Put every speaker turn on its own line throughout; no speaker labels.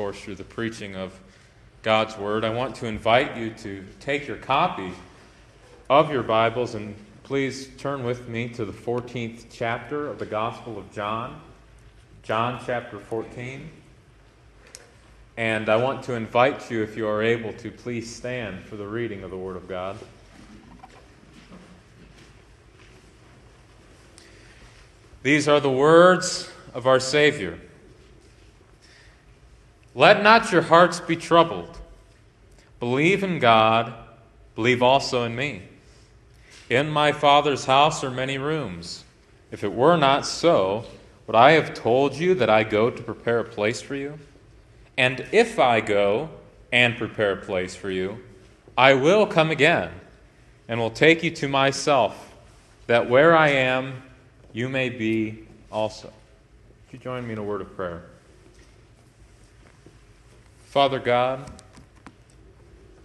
course, through the preaching of God's Word. I want to invite you to take your copy of your Bibles and please turn with me to the 14th chapter of the Gospel of John, John chapter 14. And I want to invite you, if you are able to, please stand for the reading of the Word of God. These are the words of our Savior. Let not your hearts be troubled. Believe in God, believe also in me. In my Father's house are many rooms. If it were not so, would I have told you that I go to prepare a place for you? And if I go and prepare a place for you, I will come again and will take you to myself, that where I am, you may be also. Would you join me in a word of prayer? Father God,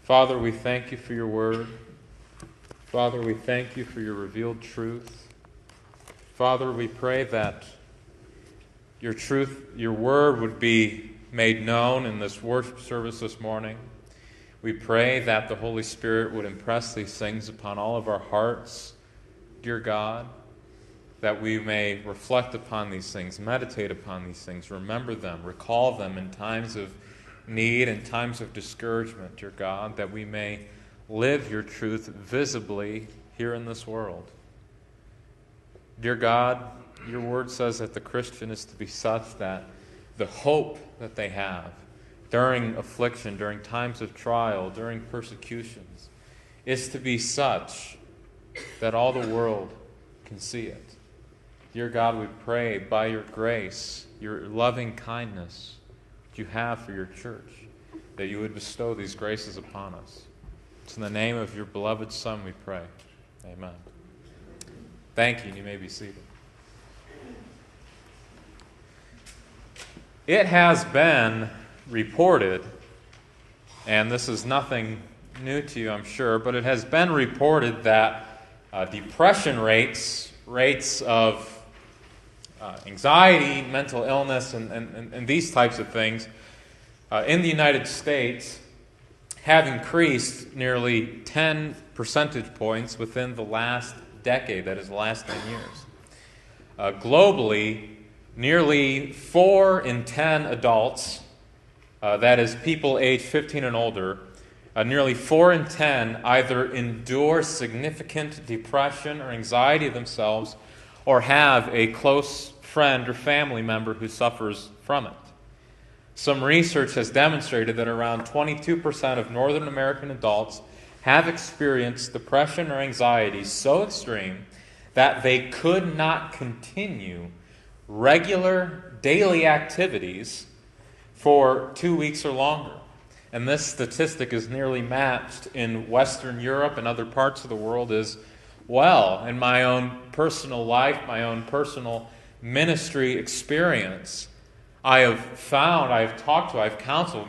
Father, we thank you for your word. Father, we thank you for your revealed truth. Father, we pray that your truth, your word would be made known in this worship service this morning. We pray that the Holy Spirit would impress these things upon all of our hearts, dear God, that we may reflect upon these things, meditate upon these things, remember them, recall them in times of need and times of discouragement, dear God, that we may live your truth visibly here in this world. Dear God, your word says that the Christian is to be such that the hope that they have during affliction, during times of trial, during persecutions, is to be such that all the world can see it. Dear God, we pray by your grace, your loving kindness, you have for your church, that you would bestow these graces upon us. It's in the name of your beloved Son we pray. Amen. Thank you, and you may be seated. It has been reported, and this is nothing new to you, I'm sure, but it has been reported that uh, depression rates, rates of uh, anxiety, mental illness, and, and, and, these types of things uh, in the United States have increased nearly 10 percentage points within the last decade, that is, the last 10 years. Uh, globally, nearly 4 in 10 adults, uh, that is, people aged 15 and older, uh, nearly 4 in 10 either endure significant depression or anxiety themselves or have a close friend or family member who suffers from it. Some research has demonstrated that around 22% of Northern American adults have experienced depression or anxiety so extreme that they could not continue regular daily activities for two weeks or longer. And this statistic is nearly matched in Western Europe and other parts of the world as well. In my own personal life, my own personal ministry experience, I have found, I have talked to, I've counseled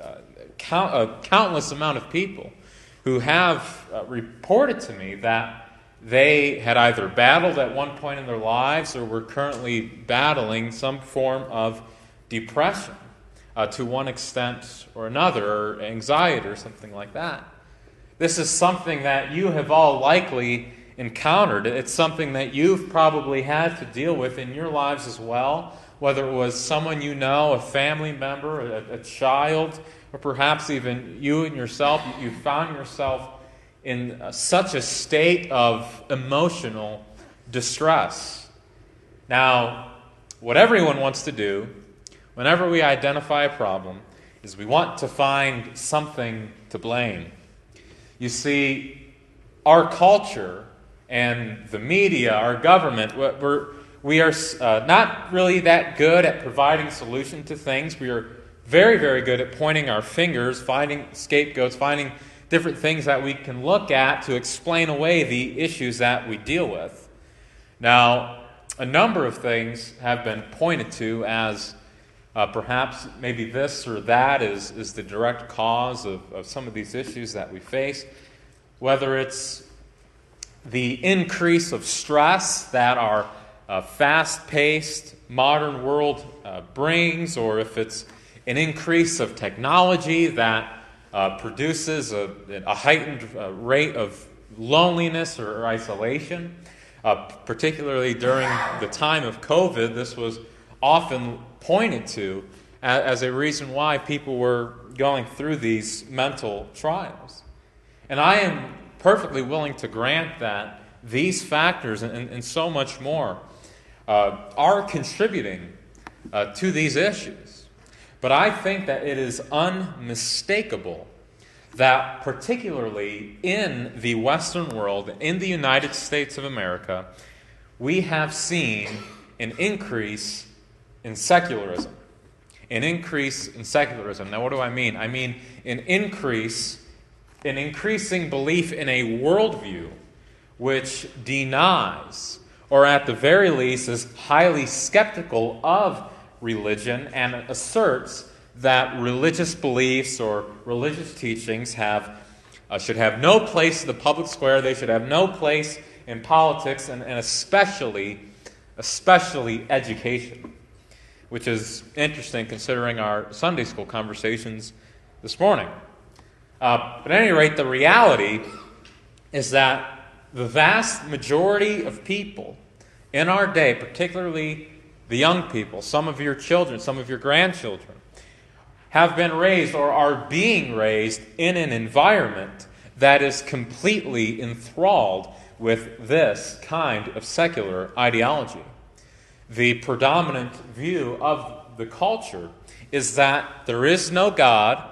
uh, count, a countless amount of people who have uh, reported to me that they had either battled at one point in their lives or were currently battling some form of depression uh, to one extent or another, or anxiety or something like that. This is something that you have all likely encountered. It's something that you've probably had to deal with in your lives as well, whether it was someone you know, a family member, a, a child, or perhaps even you and yourself. You found yourself in uh, such a state of emotional distress. Now, what everyone wants to do whenever we identify a problem is we want to find something to blame. You see, our culture and the media, our government, we're, we are uh, not really that good at providing solution to things. We are very, very good at pointing our fingers, finding scapegoats, finding different things that we can look at to explain away the issues that we deal with. Now, a number of things have been pointed to as uh, perhaps maybe this or that is, is the direct cause of, of some of these issues that we face, whether it's the increase of stress that our uh, fast paced modern world uh, brings, or if it's an increase of technology that uh, produces a, a heightened uh, rate of loneliness or, isolation. Uh, particularly during the time of COVID, this was often pointed to as, as a reason why people were going through these mental trials. And I am perfectly willing to grant that these factors and, and, so much more uh, are contributing uh, to these issues. But I think that it is unmistakable that, particularly in the Western world, in the United States of America, we have seen an increase in secularism. An increase in secularism. Now, what do I mean? I mean an increase, an increasing belief in a worldview which denies, or at the very least is highly skeptical of religion and asserts that religious beliefs or religious teachings have, uh, should have no place in the public square, they should have no place in politics, and, and especially, especially education, which is interesting considering our Sunday school conversations this morning. Uh, but at any rate, the reality is that the vast majority of people in our day, particularly the young people, some of your children, some of your grandchildren, have been raised or are being raised in an environment that is completely enthralled with this kind of secular ideology. The predominant view of the culture is that there is no God,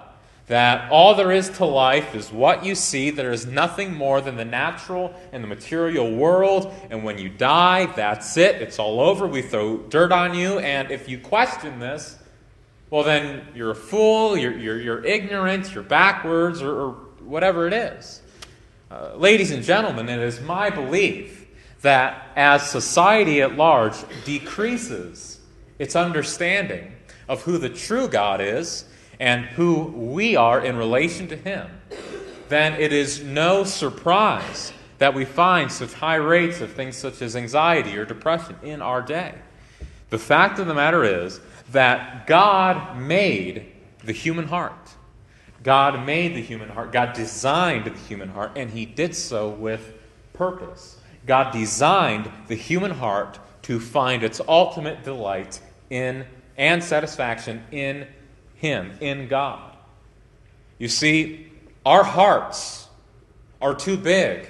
that all there is to life is what you see. There is nothing more than the natural and the material world. And when you die, that's it. It's all over. We throw dirt on you. And if you question this, well, then you're a fool, you're, you're, you're ignorant, you're backwards, or, or whatever it is. Uh, ladies and gentlemen, it is my belief that as society at large decreases its understanding of who the true God is and who we are in relation to Him, then it is no surprise that we find such high rates of things such as anxiety or depression in our day. The fact of the matter is that God made the human heart. God made the human heart. God designed the human heart, and He did so with purpose. God designed the human heart to find its ultimate delight in and satisfaction in Him, in God. You see, our hearts are too big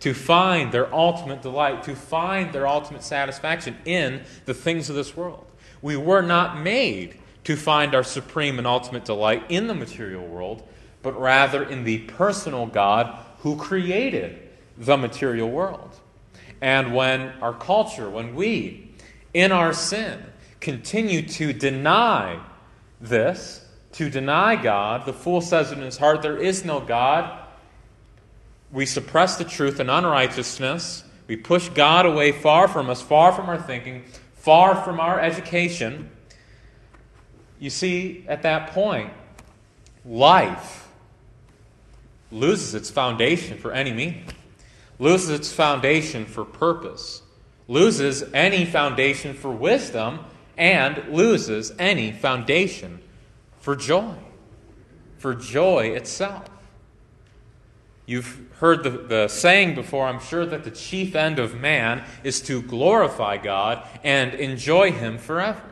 to find their ultimate delight, to find their ultimate satisfaction in the things of this world. We were not made to find our supreme and ultimate delight in the material world, but rather in the personal God who created the material world. And when our culture, when we, in our sin, continue to deny this, to deny God, the fool says in his heart, There is no God. We suppress the truth in unrighteousness. We push God away far from us, far from our thinking, far from our education, you see, at that point, life loses its foundation for any meaning, loses its foundation for purpose, loses any foundation for wisdom, and loses any foundation for joy, for joy itself. You've heard the, the saying before, I'm sure, that the chief end of man is to glorify God and enjoy Him forever.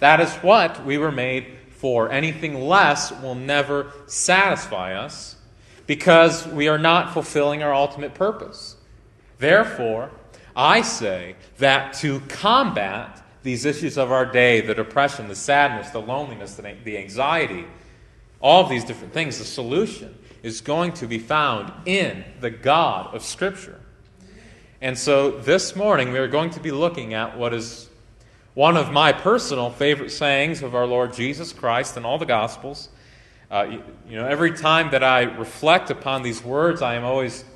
That is what we were made for. Anything less will never satisfy us because we are not fulfilling our ultimate purpose. Therefore, I say that to combat these issues of our day the depression, the sadness, the loneliness, the anxiety all of these different things the solution is going to be found in the God of Scripture. And so this morning we are going to be looking at what is one of my personal favorite sayings of our Lord Jesus Christ in all the Gospels. Uh, you, you know, every time that I reflect upon these words, I am always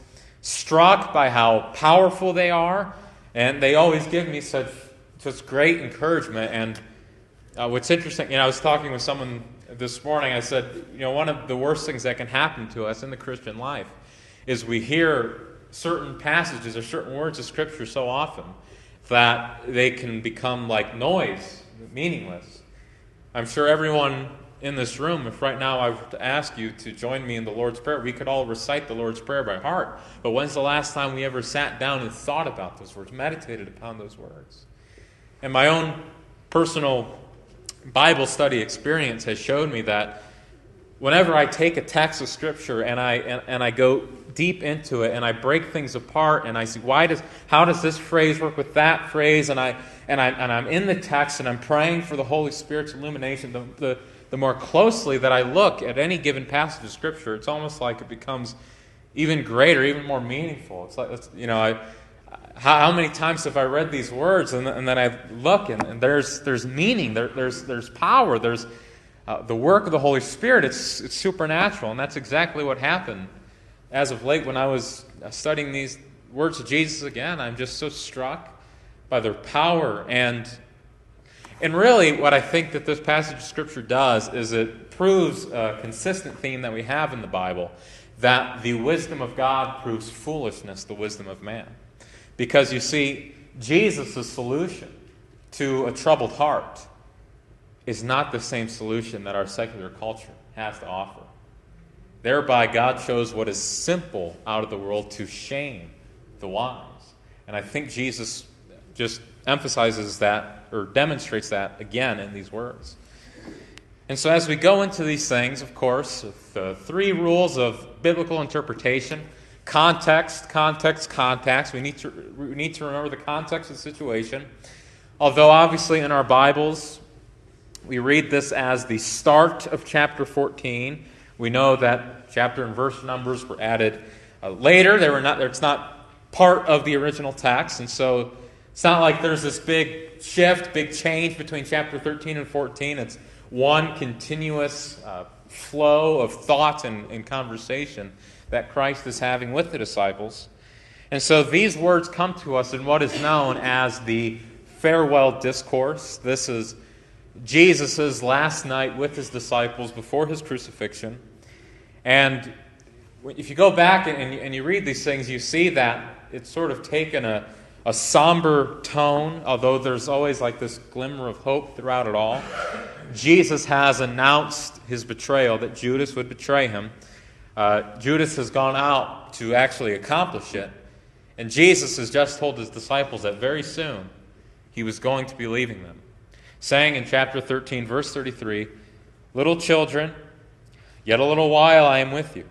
struck by how powerful they are, and they always give me such, such great encouragement. And uh, what's interesting, you know, I was talking with someone this morning, I said, you know, one of the worst things that can happen to us in the Christian life is we hear certain passages or certain words of Scripture so often that they can become like noise, meaningless. I'm sure everyone in this room, if right now I were to ask you to join me in the Lord's Prayer, we could all recite the Lord's Prayer by heart. But when's the last time we ever sat down and thought about those words, meditated upon those words? And my own personal Bible study experience has showed me that whenever I take a text of Scripture and I, and, and, I go deep into it and I break things apart and I see why does, how does this phrase work with that phrase, and, I, and, I, and I'm in the text and I'm praying for the Holy Spirit's illumination, the, the, the more closely that I look at any given passage of Scripture, it's almost like it becomes even greater, even more meaningful. It's like, it's, you know, I, how, many times have I read these words and, and then I look and, and, there's, there's meaning, there, there's, there's power, there's uh, the work of the Holy Spirit, it's, it's supernatural. And that's exactly what happened as of late when I was uh, studying these words of Jesus again. I'm just so struck by their power. And, and really, what I think that this passage of Scripture does is it proves a consistent theme that we have in the Bible that the wisdom of God proves foolishness, the wisdom of man. Because you see, Jesus' solution to a troubled heart is not the same solution that our secular culture has to offer. Thereby, God shows what is simple out of the world to shame the wise. And I think Jesus just emphasizes that or demonstrates that again in these words. And so, as we go into these things, of course, the three rules of biblical interpretation context, context, context. We need to, we need to remember the context of the situation. Although, obviously, in our Bibles, we read this as the start of chapter 14. We know that chapter and verse numbers were added uh, later. They were not, it's not part of the original text. And so it's not like there's this big shift, big change between chapter 13 and 14. It's one continuous uh, flow of thought and, and conversation that Christ is having with the disciples. And so these words come to us in what is known as the farewell discourse. This is Jesus' last night with his disciples before his crucifixion. And if you go back and, you read these things, you see that it's sort of taken a, a somber tone, although there's always like this glimmer of hope throughout it all. Jesus has announced his betrayal, that Judas would betray him. Uh, Judas has gone out to actually accomplish it. And Jesus has just told his disciples that very soon he was going to be leaving them. Saying in chapter 13, verse 33 Little children, yet a little while I am with you.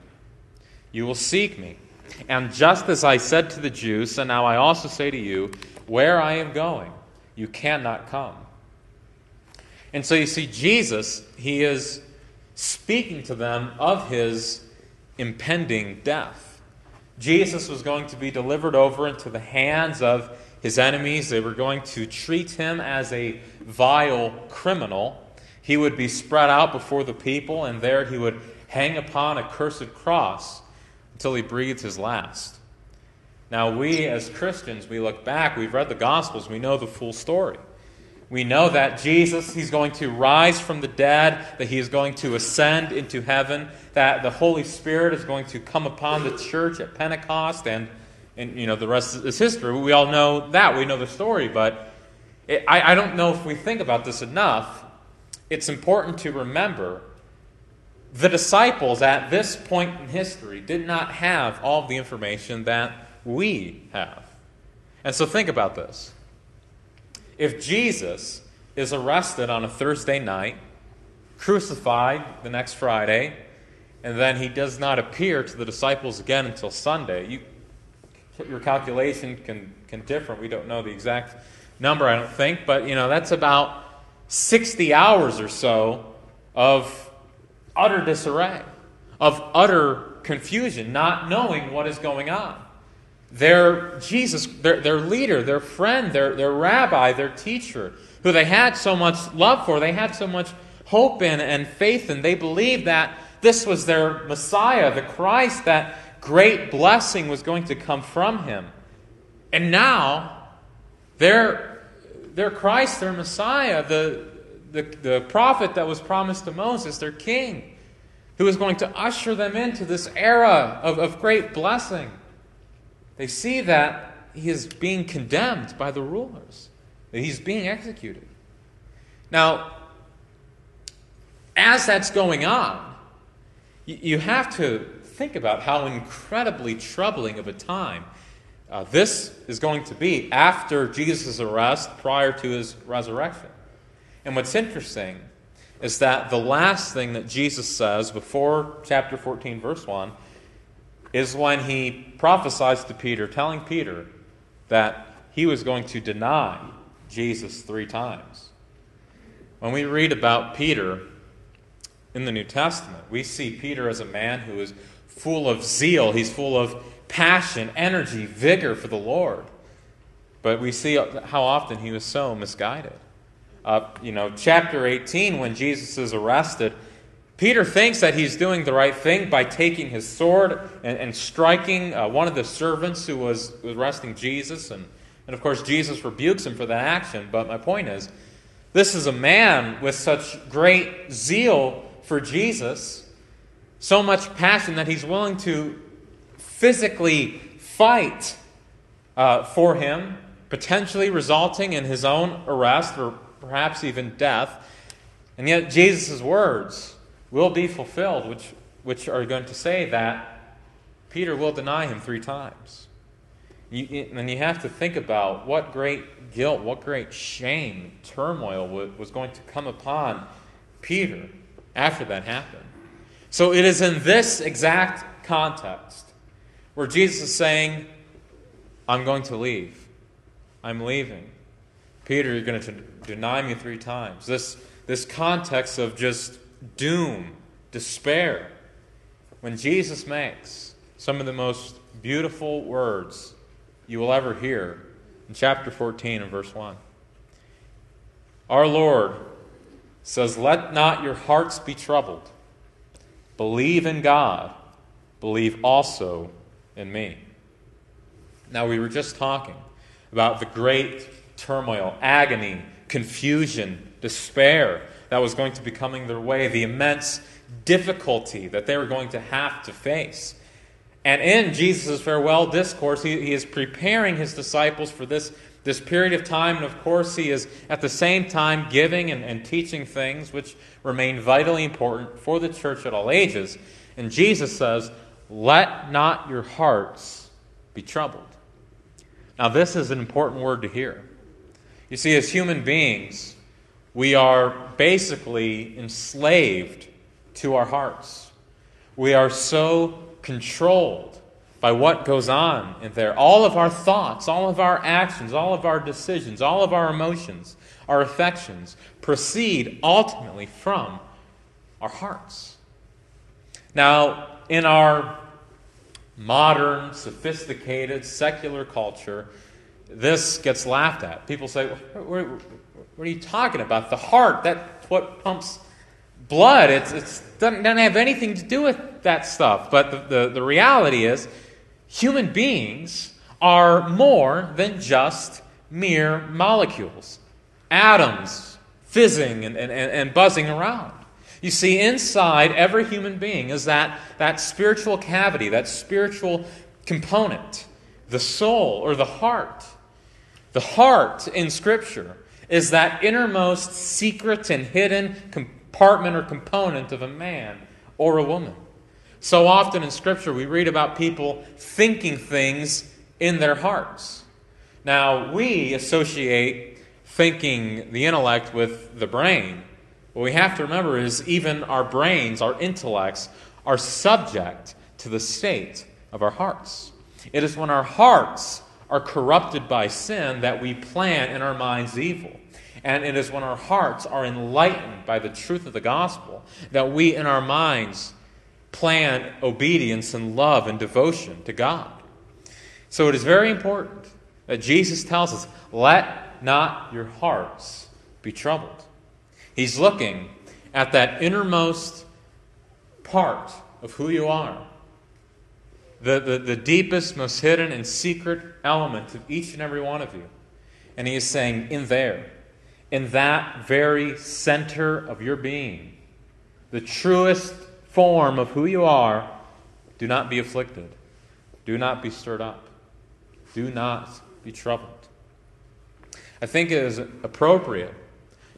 You will seek me. And just as I said to the Jews, and now I also say to you, where I am going, you cannot come. And so you see, Jesus, he is speaking to them of his impending death. Jesus was going to be delivered over into the hands of his enemies. They were going to treat him as a vile criminal. He would be spread out before the people, and there he would hang upon a cursed cross until he breathed his last. Now, we as Christians, we look back, we've read the Gospels, we know the full story. We know that Jesus, he's going to rise from the dead, that he is going to ascend into heaven, that the Holy Spirit is going to come upon the church at Pentecost, and, and you know, the rest is history. We all know that. We know the story, but it, I, I don't know if we think about this enough. It's important to remember the disciples at this point in history did not have all the information that we have. And so think about this. If Jesus is arrested on a Thursday night, crucified the next Friday, and then he does not appear to the disciples again until Sunday, you, your calculation can, can differ. We don't know the exact number, I don't think, but you know that's about 60 hours or so of utter disarray, of utter confusion, not knowing what is going on their Jesus, their, their leader, their friend, their, their rabbi, their teacher, who they had so much love for, they had so much hope in and faith in. They believed that this was their Messiah, the Christ, that great blessing was going to come from him. And now, their, their Christ, their Messiah, the, the, the prophet that was promised to Moses, their king, who was going to usher them into this era of, of great blessing they see that he is being condemned by the rulers, that he's being executed. Now, as that's going on, you have to think about how incredibly troubling of a time uh, this is going to be after Jesus' arrest, prior to his resurrection. And what's interesting is that the last thing that Jesus says before chapter 14, verse 1, is when he prophesies to Peter, telling Peter that he was going to deny Jesus three times. When we read about Peter in the New Testament, we see Peter as a man who is full of zeal, he's full of passion, energy, vigor for the Lord. But we see how often he was so misguided. Uh, you know, chapter 18, when Jesus is arrested, Peter thinks that he's doing the right thing by taking his sword and, and striking uh, one of the servants who was, arresting Jesus. And, and of course, Jesus rebukes him for that action. But my point is, this is a man with such great zeal for Jesus, so much passion that he's willing to physically fight uh, for him, potentially resulting in his own arrest or perhaps even death. And yet, Jesus' words will be fulfilled, which, which are going to say that Peter will deny him three times. You, and you have to think about what great guilt, what great shame, turmoil was going to come upon Peter after that happened. So it is in this exact context where Jesus is saying, I'm going to leave. I'm leaving. Peter, you're going to deny me three times. This, this context of just doom, despair, when Jesus makes some of the most beautiful words you will ever hear in chapter 14 and verse 1. Our Lord says, Let not your hearts be troubled. Believe in God, believe also in me. Now, we were just talking about the great turmoil, agony, confusion, despair that was going to be coming their way, the immense difficulty that they were going to have to face. And in Jesus' farewell discourse, he, he is preparing his disciples for this, this period of time. And of course, he is at the same time giving and, and teaching things which remain vitally important for the church at all ages. And Jesus says, Let not your hearts be troubled. Now, this is an important word to hear. You see, as human beings, we are basically enslaved to our hearts. We are so controlled by what goes on in there. All of our thoughts, all of our actions, all of our decisions, all of our emotions, our affections proceed ultimately from our hearts. Now, in our modern, sophisticated, secular culture, this gets laughed at. People say, what are you talking about? The heart, that's what pumps blood. It it's, doesn't, doesn't have anything to do with that stuff. But the, the, the reality is, human beings are more than just mere molecules, atoms fizzing and, and, and buzzing around. You see, inside every human being is that, that spiritual cavity, that spiritual component, the soul or the heart. The heart in Scripture is that innermost secret and hidden compartment or component of a man or a woman. So often in Scripture, we read about people thinking things in their hearts. Now, we associate thinking the intellect with the brain. What we have to remember is even our brains, our intellects, are subject to the state of our hearts. It is when our hearts are corrupted by sin that we plan in our minds evil. And it is when our hearts are enlightened by the truth of the gospel that we, in our minds, plan obedience and love and devotion to God. So it is very important that Jesus tells us, let not your hearts be troubled. He's looking at that innermost part of who you are the, the, the deepest, most hidden, and secret element of each and every one of you. And he is saying, in there, in that very center of your being, the truest form of who you are, do not be afflicted. Do not be stirred up. Do not be troubled. I think it is appropriate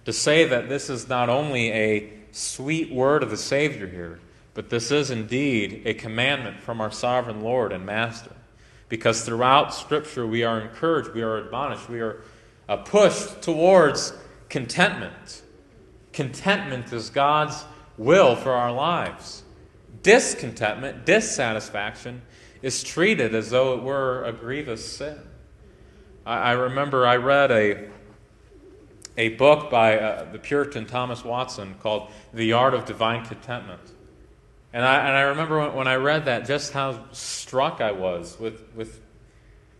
to say that this is not only a sweet word of the Savior here, but this is indeed a commandment from our sovereign Lord and Master. Because throughout Scripture we are encouraged, we are admonished, we are uh, pushed towards contentment. Contentment is God's will for our lives. Discontentment, dissatisfaction, is treated as though it were a grievous sin. I, I remember I read a, a book by uh, the Puritan Thomas Watson called The Art of Divine Contentment. And I, and I remember when, when I read that, just how struck I was with, with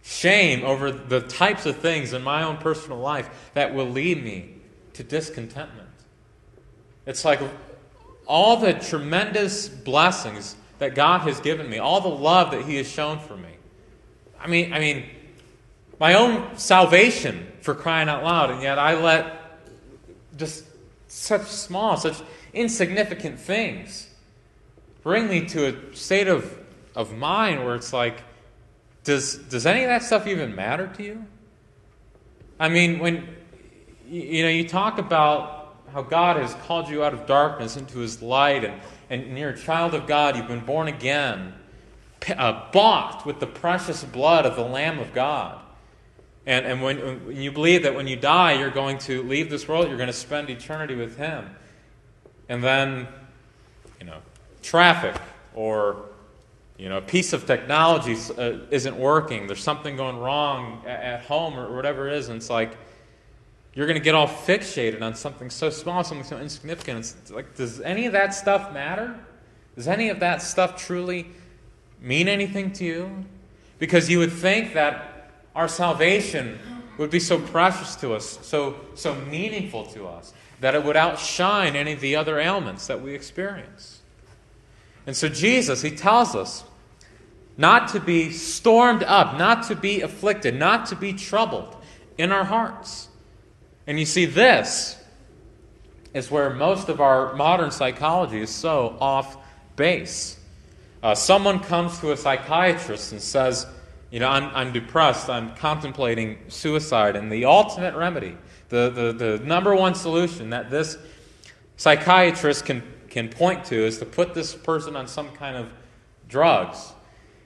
shame over the types of things in my own personal life that will lead me to discontentment. It's like all the tremendous blessings that God has given me, all the love that He has shown for me. I mean, I mean, my own salvation for crying out loud, and yet I let just such small, such insignificant things bring me to a state of, of mind where it's like, does, does any of that stuff even matter to you? I mean, when you know you talk about how God has called you out of darkness into His light, and, and you're a child of God, you've been born again, uh, bought with the precious blood of the Lamb of God. And, and when, when you believe that when you die, you're going to leave this world, you're going to spend eternity with Him. And then, you know, traffic or you know, a piece of technology uh, isn't working, there's something going wrong at, at home or whatever it is, and it's like you're going to get all fixated on something so small, something so insignificant. It's like, does any of that stuff matter? Does any of that stuff truly mean anything to you? Because you would think that our salvation would be so precious to us, so, so meaningful to us, that it would outshine any of the other ailments that we experience. And so Jesus, he tells us not to be stormed up, not to be afflicted, not to be troubled in our hearts. And you see, this is where most of our modern psychology is so off base. Uh, someone comes to a psychiatrist and says, You know, I'm, I'm depressed, I'm contemplating suicide, and the ultimate remedy, the, the, the number one solution that this psychiatrist can can point to is to put this person on some kind of drugs.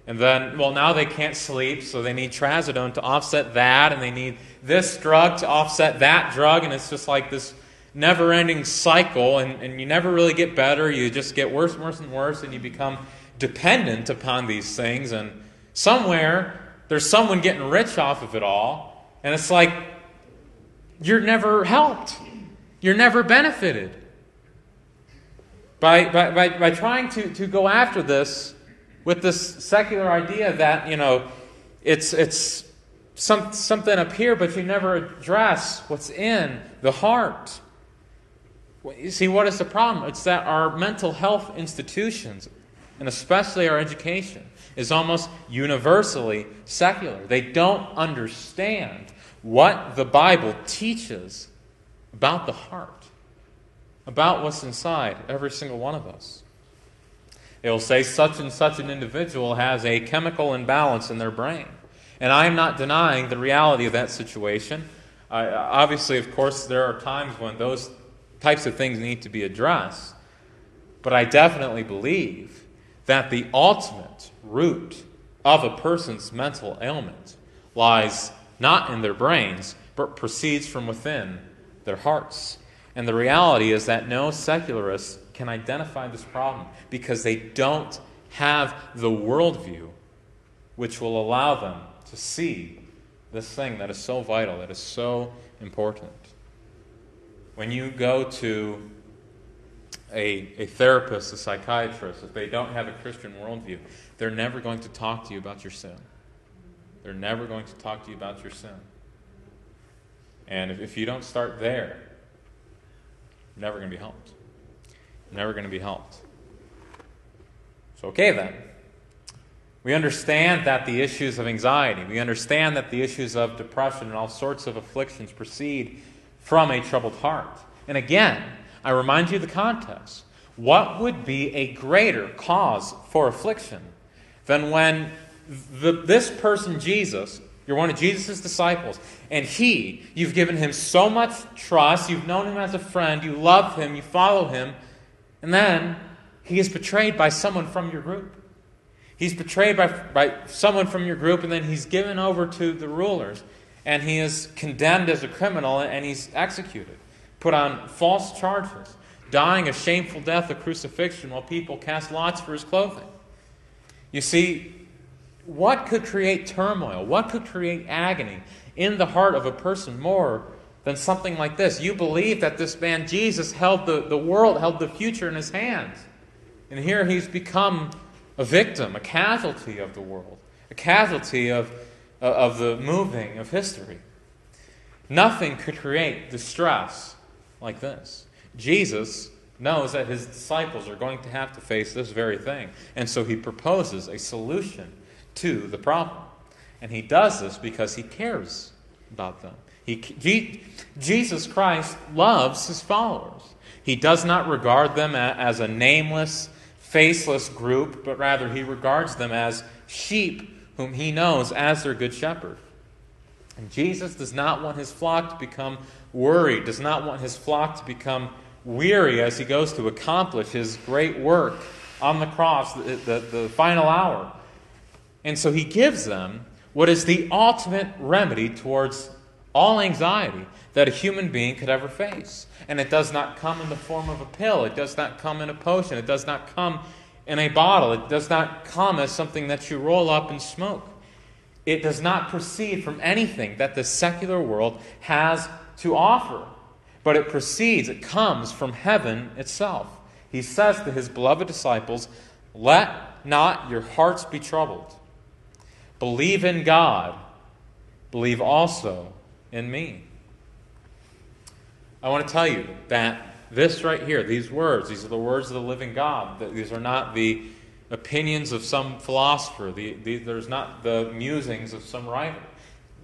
And then, well, now they can't sleep, so they need trazodone to offset that, and they need this drug to offset that drug, and it's just like this never ending cycle, and, and you never really get better. You just get worse and worse and worse, and you become dependent upon these things. And somewhere, there's someone getting rich off of it all, and it's like you're never helped, you're never benefited. By, by, by, trying to, to go after this with this secular idea that, you know, it's, it's some, something up here, but you never address what's in the heart. You see, what is the problem? It's that our mental health institutions, and especially our education, is almost universally secular. They don't understand what the Bible teaches about the heart about what's inside every single one of us. It will say such and such an individual has a chemical imbalance in their brain. And I am not denying the reality of that situation. Obviously, of course, there are times when those types of things need to be addressed. But I definitely believe that the ultimate root of a person's mental ailment lies not in their brains, but proceeds from within their hearts. And the reality is that no secularists can identify this problem because they don't have the worldview which will allow them to see this thing that is so vital, that is so important. When you go to a, a therapist, a psychiatrist, if they don't have a Christian worldview, they're never going to talk to you about your sin. They're never going to talk to you about your sin. And if, if you don't start there, never going to be helped. never going to be helped. So, okay then. We understand that the issues of anxiety, we understand that the issues of depression and all sorts of afflictions proceed from a troubled heart. And again, I remind you of the context. What would be a greater cause for affliction than when the, this person, Jesus, you're one of Jesus' disciples. And he, you've given him so much trust. You've known him as a friend. You love him. You follow him. And then he is betrayed by someone from your group. He's betrayed by, by someone from your group, and then he's given over to the rulers. And he is condemned as a criminal, and he's executed, put on false charges, dying a shameful death of crucifixion while people cast lots for his clothing. You see, what could create turmoil? What could create agony in the heart of a person more than something like this? You believe that this man, Jesus, held the, the world, held the future in his hands. And here he's become a victim, a casualty of the world, a casualty of, uh, of the moving of history. Nothing could create distress like this. Jesus knows that his disciples are going to have to face this very thing. And so he proposes a solution to the problem. And he does this because he cares about them. He, Jesus Christ loves his followers. He does not regard them as a nameless, faceless group, but rather he regards them as sheep whom he knows as their good shepherd. And Jesus does not want his flock to become worried, does not want his flock to become weary as he goes to accomplish his great work on the cross, the, the, the final hour. And so he gives them what is the ultimate remedy towards all anxiety that a human being could ever face. And it does not come in the form of a pill, it does not come in a potion, it does not come in a bottle, it does not come as something that you roll up and smoke. It does not proceed from anything that the secular world has to offer, but it proceeds, it comes from heaven itself. He says to his beloved disciples, Let not your hearts be troubled. Believe in God, believe also in me. I want to tell you that this right here, these words, these are the words of the living God. These are not the opinions of some philosopher, the, the, there's not the musings of some writer.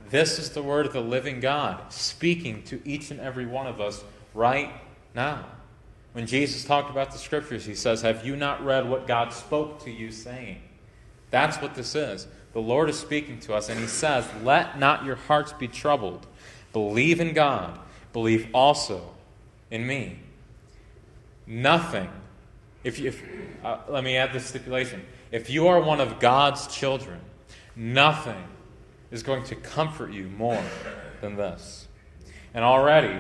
This is the word of the living God speaking to each and every one of us right now. When Jesus talked about the scriptures, he says, Have you not read what God spoke to you, saying? That's what this is. The Lord is speaking to us, and He says, Let not your hearts be troubled. Believe in God. Believe also in me. Nothing, if, if uh, let me add this stipulation. If you are one of God's children, nothing is going to comfort you more than this. And already,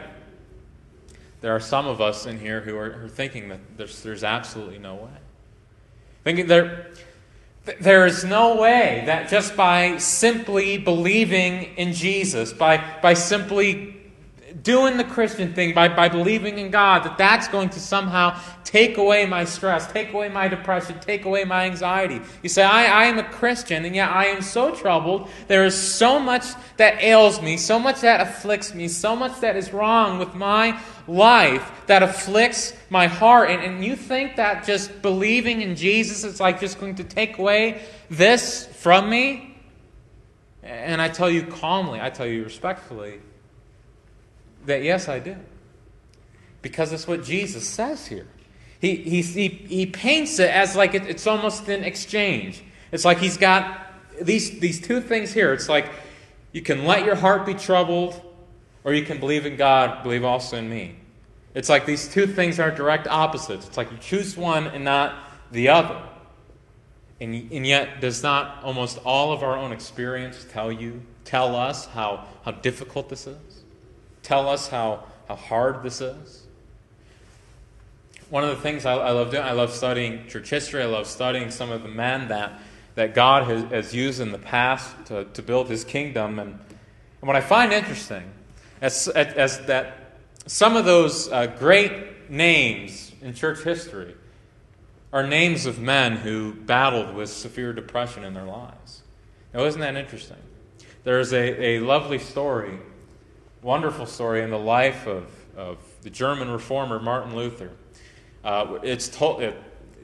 there are some of us in here who are, who are thinking that there's, there's absolutely no way. Thinking there, there is no way that just by simply believing in Jesus, by, by simply doing the Christian thing, by, by believing in God, that that's going to somehow take away my stress, take away my depression, take away my anxiety. You say, I, I am a Christian, and yet I am so troubled. There is so much that ails me, so much that afflicts me, so much that is wrong with my life that afflicts my heart. And, and you think that just believing in Jesus is like just going to take away this from me? And I tell you calmly, I tell you respectfully, that yes, I do. Because it's what Jesus says here. He, he, he, he paints it as like it, it's almost an exchange. It's like he's got these, these two things here. It's like you can let your heart be troubled, or you can believe in God, believe also in me. It's like these two things are direct opposites. It's like you choose one and not the other. And, and yet, does not almost all of our own experience tell you, tell us how, how difficult this is? Tell us how, how hard this is? One of the things I, I love doing, I love studying church history. I love studying some of the men that, that God has, has used in the past to, to build his kingdom. And, and what I find interesting as, as, as that some of those uh, great names in church history are names of men who battled with severe depression in their lives. Now, isn't that interesting? There's a, a lovely story, wonderful story in the life of, of the German reformer Martin Luther. Uh, it's told, it,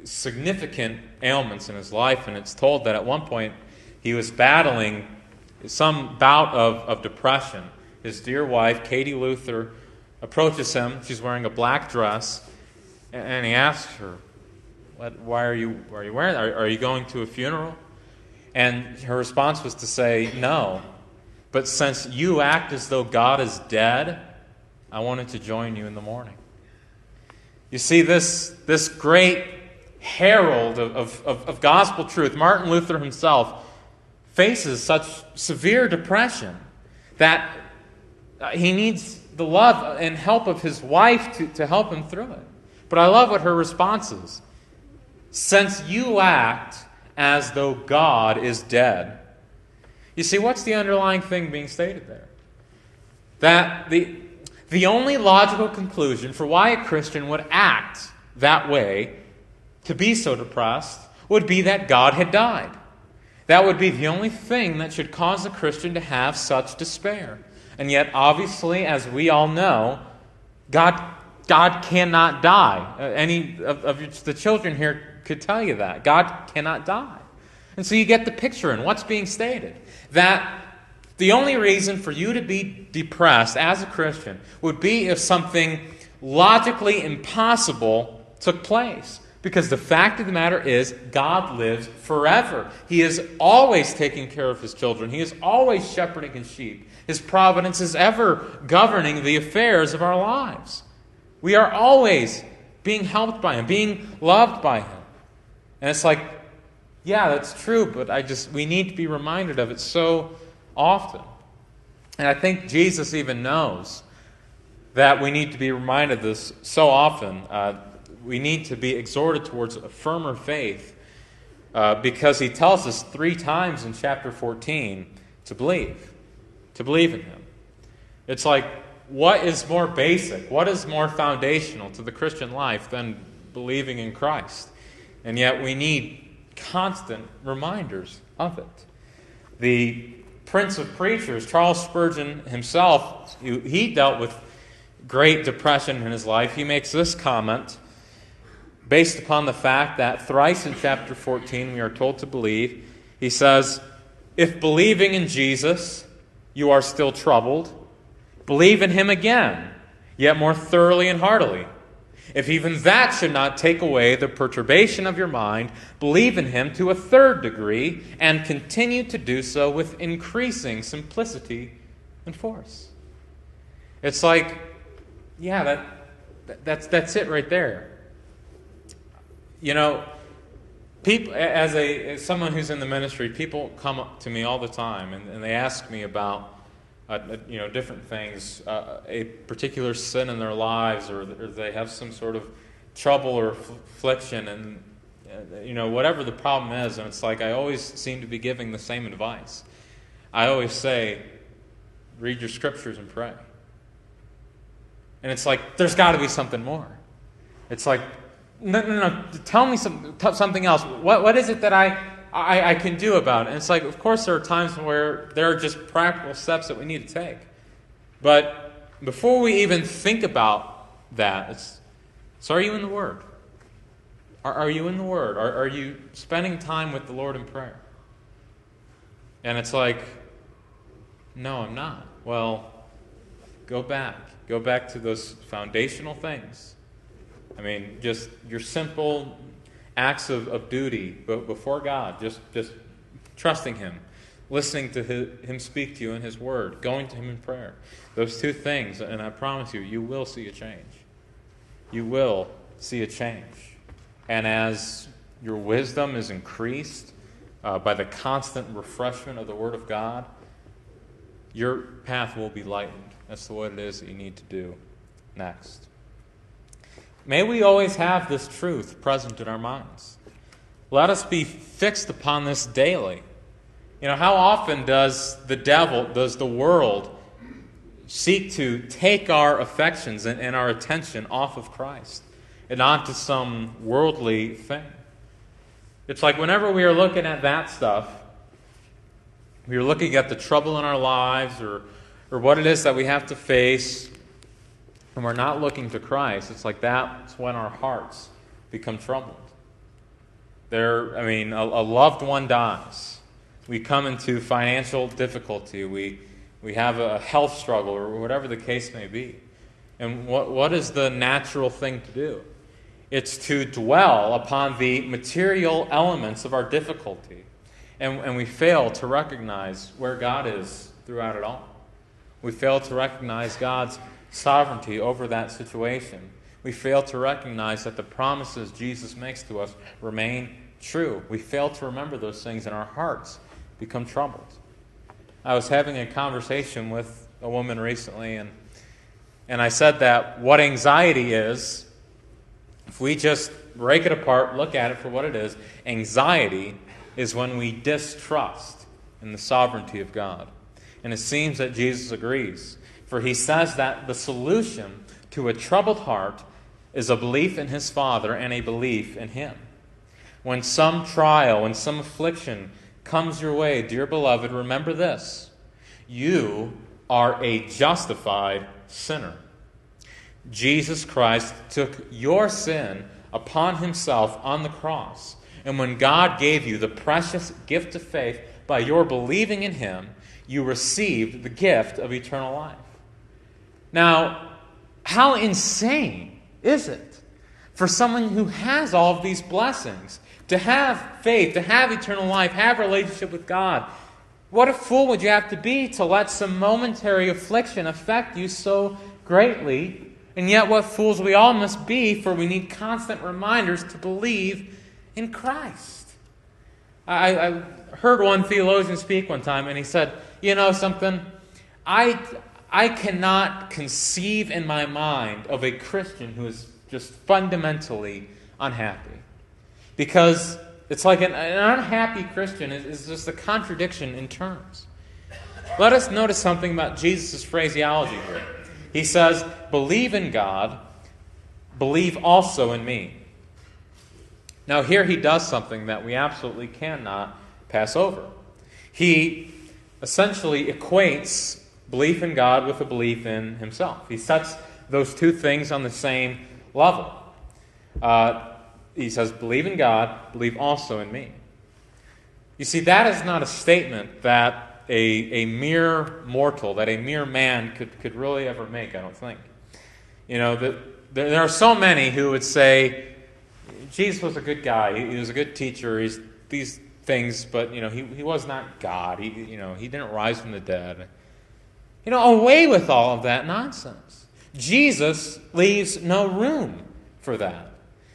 significant ailments in his life, and it's told that at one point he was battling some bout of, of depression. His dear wife, Katie Luther, approaches him. She's wearing a black dress, and he asks her, "Why are you? Are you wearing? Are, are you going to a funeral?" And her response was to say, "No, but since you act as though God is dead, I wanted to join you in the mourning." You see, this, this great herald of, of, of, gospel truth, Martin Luther himself, faces such severe depression that uh, he needs the love and help of his wife to, to help him through it. But I love what her response is. Since you act as though God is dead. You see, what's the underlying thing being stated there? That the, the only logical conclusion for why a Christian would act that way, to be so depressed, would be that God had died. That would be the only thing that should cause a Christian to have such despair. And yet, obviously, as we all know, God, God cannot die. Uh, any of, of the children here could tell you that. God cannot die. And so you get the picture in what's being stated. That the only reason for you to be depressed as a Christian would be if something logically impossible took place. Because the fact of the matter is, God lives forever. He is always taking care of his children, He is always shepherding his sheep. His providence is ever governing the affairs of our lives. We are always being helped by Him, being loved by Him. And it's like, yeah, that's true, but I just, we need to be reminded of it so often. And I think Jesus even knows that we need to be reminded of this so often. Uh, we need to be exhorted towards a firmer faith uh, because he tells us three times in chapter 14 to believe, to believe in him. It's like, what is more basic, what is more foundational to the Christian life than believing in Christ? And yet we need constant reminders of it. The Prince of Preachers, Charles Spurgeon himself, he dealt with great depression in his life. He makes this comment based upon the fact that thrice in chapter 14 we are told to believe. He says, If believing in Jesus you are still troubled, believe in him again, yet more thoroughly and heartily. If even that should not take away the perturbation of your mind, believe in him to a third degree and continue to do so with increasing simplicity and force. It's like, yeah, that, that's, that's it right there. You know, people, as, a, as someone who's in the ministry, people come up to me all the time and, and they ask me about uh, you know, different things, uh, a particular sin in their lives, or, or, they have some sort of trouble or affliction, and uh, you know, whatever the problem is, and it's like I always seem to be giving the same advice. I always say, read your scriptures and pray. And it's like, there's got to be something more. It's like, no, no, no, tell me some, something else. What, what is it that I, I, I can do about it. And it's like, of course, there are times where there are just practical steps that we need to take. But before we even think about that, it's, so are you in the Word? Are, are you in the Word? Are, are you spending time with the Lord in prayer? And it's like, no, I'm not. Well, go back. Go back to those foundational things. I mean, just your simple acts of, of duty before God, just, just trusting Him, listening to his, Him speak to you in His Word, going to Him in prayer. Those two things, and I promise you, you will see a change. You will see a change. And as your wisdom is increased uh, by the constant refreshment of the Word of God, your path will be lightened. That's what it is that you need to do next. May we always have this truth present in our minds. Let us be fixed upon this daily. You know, how often does the devil, does the world seek to take our affections and, and our attention off of Christ and onto some worldly thing? It's like whenever we are looking at that stuff, we are looking at the trouble in our lives or, or what it is that we have to face, and we're not looking to Christ, it's like that's when our hearts become troubled. There, I mean, a, a loved one dies. We come into financial difficulty. We, we have a health struggle, or whatever the case may be. And what, what is the natural thing to do? It's to dwell upon the material elements of our difficulty. And, and we fail to recognize where God is throughout it all. We fail to recognize God's sovereignty over that situation. We fail to recognize that the promises Jesus makes to us remain true. We fail to remember those things, and our hearts become troubled. I was having a conversation with a woman recently, and, and I said that what anxiety is, if we just break it apart, look at it for what it is, anxiety is when we distrust in the sovereignty of God. And it seems that Jesus agrees. For he says that the solution to a troubled heart is a belief in his Father and a belief in him. When some trial, when some affliction comes your way, dear beloved, remember this you are a justified sinner. Jesus Christ took your sin upon himself on the cross. And when God gave you the precious gift of faith by your believing in him, you received the gift of eternal life. Now, how insane is it for someone who has all of these blessings to have faith, to have eternal life, have a relationship with God? What a fool would you have to be to let some momentary affliction affect you so greatly? And yet, what fools we all must be, for we need constant reminders to believe in Christ. I, I heard one theologian speak one time, and he said, You know something? I, I cannot conceive in my mind of a Christian who is just fundamentally unhappy. Because it's like an, an unhappy Christian is, is just a contradiction in terms. Let us notice something about Jesus' phraseology here. He says, Believe in God, believe also in me. Now, here he does something that we absolutely cannot pass over. He essentially equates belief in God with a belief in himself. He sets those two things on the same level. Uh, he says, Believe in God, believe also in me. You see, that is not a statement that a, a mere mortal, that a mere man could, could really ever make, I don't think. You know, the, there, are so many who would say, Jesus was a good guy. He, he was a good teacher. He's these things, but you know, he, he was not God. He, you know, he didn't rise from the dead. You know, away with all of that nonsense. Jesus leaves no room for that.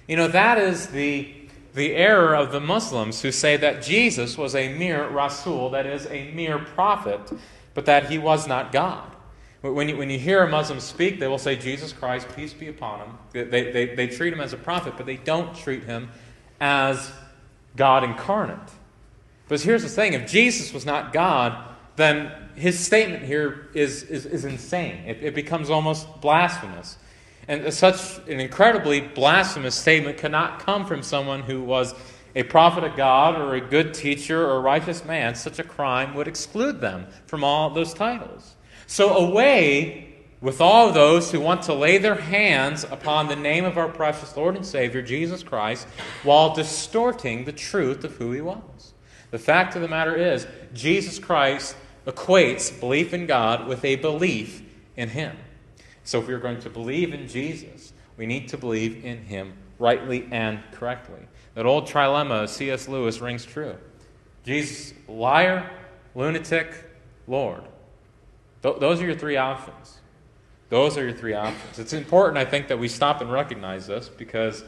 You know, that is the, the error of the Muslims who say that Jesus was a mere Rasul, that is, a mere prophet, but that he was not God. When you, when you hear a Muslim speak, they will say, Jesus Christ, peace be upon him. They, they, they treat him as a prophet, but they don't treat him as God incarnate. But here's the thing if Jesus was not God, then his statement here is, is, is insane. It, it becomes almost blasphemous. And such an incredibly blasphemous statement cannot come from someone who was a prophet of God or a good teacher or a righteous man. Such a crime would exclude them from all those titles. So, away with all those who want to lay their hands upon the name of our precious Lord and Savior, Jesus Christ, while distorting the truth of who he was. The fact of the matter is, Jesus Christ equates belief in God with a belief in him. So, if we're going to believe in Jesus, we need to believe in him rightly and correctly. That old trilemma of C.S. Lewis rings true Jesus, liar, lunatic, Lord. Th- those are your three options. Those are your three options. It's important, I think, that we stop and recognize this because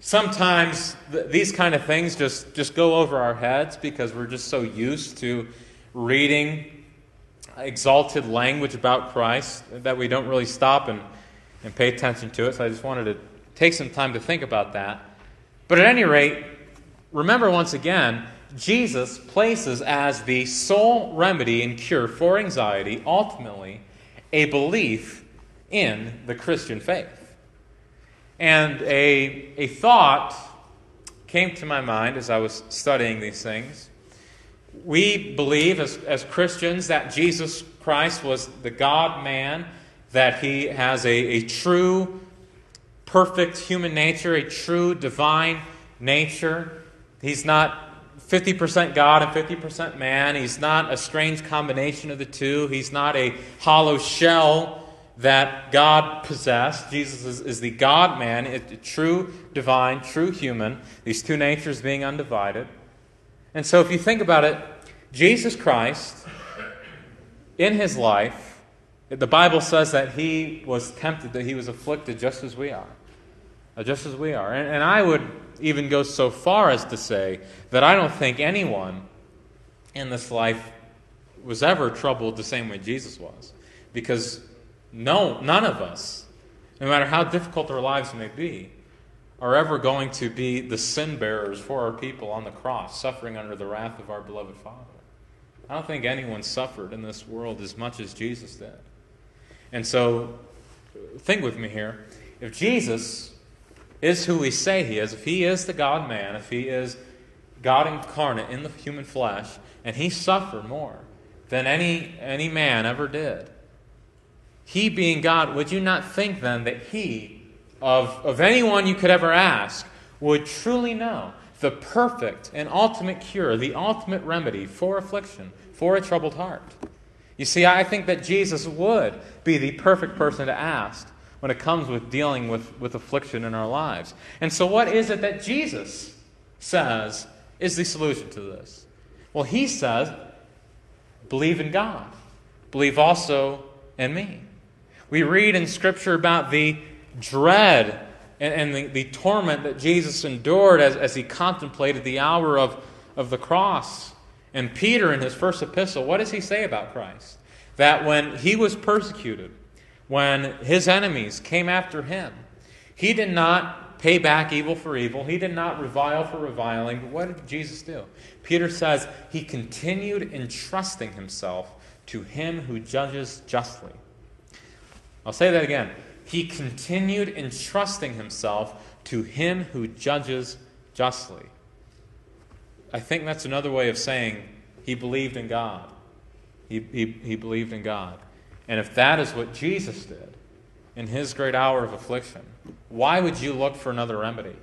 sometimes th- these kind of things just, just go over our heads because we're just so used to reading exalted language about Christ that we don't really stop and, and pay attention to it. So I just wanted to take some time to think about that. But at any rate, remember once again Jesus places as the sole remedy and cure for anxiety, ultimately, a belief in the Christian faith. And a, a thought came to my mind as I was studying these things. We believe as, as Christians that Jesus Christ was the God man, that he has a, a true, perfect human nature, a true divine nature. He's not 50% God and 50% man. He's not a strange combination of the two. He's not a hollow shell that God possessed. Jesus is, is the God man, a, true divine, true human, these two natures being undivided. And so, if you think about it, Jesus Christ, in his life, The Bible says that he was tempted, that he was afflicted just as we are. Uh, just as we are. And, and I would even go so far as to say that I don't think anyone in this life was ever troubled the same way Jesus was. Because no, none of us, no matter how difficult our lives may be, are ever going to be the sin bearers for our people on the cross, suffering under the wrath of our beloved Father. I don't think anyone suffered in this world as much as Jesus did. And so, think with me here. If Jesus is who we say he is, if he is the God man, if he is God incarnate in the human flesh, and he suffered more than any, any man ever did, he being God, would you not think then that he, of, of anyone you could ever ask, would truly know the perfect and ultimate cure, the ultimate remedy for affliction, for a troubled heart? You see, I think that Jesus would be the perfect person to ask when it comes with dealing with, with affliction in our lives. And so, what is it that Jesus says is the solution to this? Well, he says, believe in God, believe also in me. We read in Scripture about the dread and, and the, the torment that Jesus endured as, as he contemplated the hour of, of the cross. And Peter, in his first epistle, what does he say about Christ? That when he was persecuted, when his enemies came after him, he did not pay back evil for evil. He did not revile for reviling. But what did Jesus do? Peter says he continued entrusting himself to him who judges justly. I'll say that again. He continued entrusting himself to him who judges justly. I think that's another way of saying he believed in God. He, he, he believed in God. And if that is what Jesus did in his great hour of affliction, why would you look for another remedy?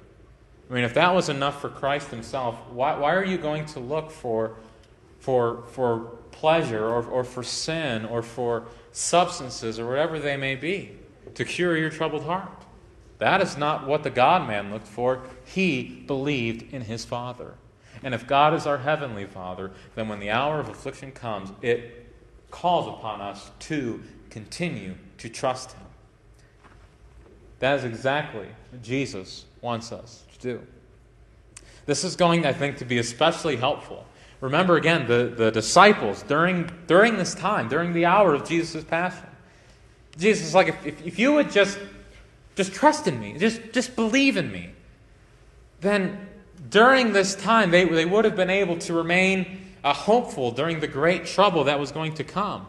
I mean, if that was enough for Christ himself, why, why are you going to look for, for, for pleasure or, or for sin or for substances or whatever they may be to cure your troubled heart? That is not what the God man looked for. He believed in his Father. And if God is our heavenly Father, then when the hour of affliction comes, it calls upon us to continue to trust Him. That is exactly what Jesus wants us to do. This is going, I think, to be especially helpful. Remember again, the, the disciples during, during this time, during the hour of Jesus' passion, Jesus is like, if, if, if you would just, just trust in me, just, just believe in me, then during this time they, they would have been able to remain uh, hopeful during the great trouble that was going to come.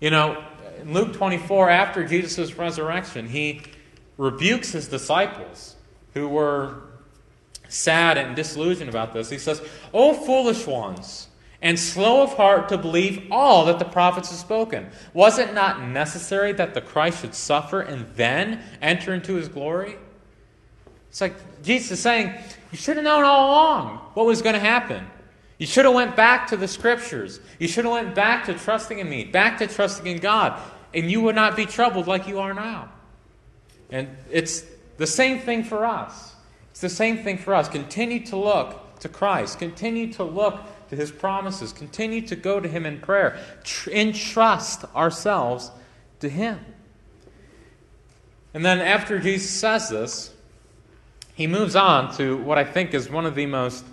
You know, in Luke 24, after Jesus' resurrection, he rebukes his disciples who were sad and disillusioned about this. He says, O foolish ones, and slow of heart to believe all that the prophets have spoken. Was it not necessary that the Christ should suffer and then enter into his glory? It's like Jesus is saying, you should have known all along what was going to happen. You should have went back to the scriptures. You should have went back to trusting in me, back to trusting in God, and you would not be troubled like you are now. And it's the same thing for us. It's the same thing for us. Continue to look to Christ. Continue to look to his promises. Continue to go to him in prayer. Tr- entrust ourselves to him. And then after Jesus says this, he moves on to what I think is one of the most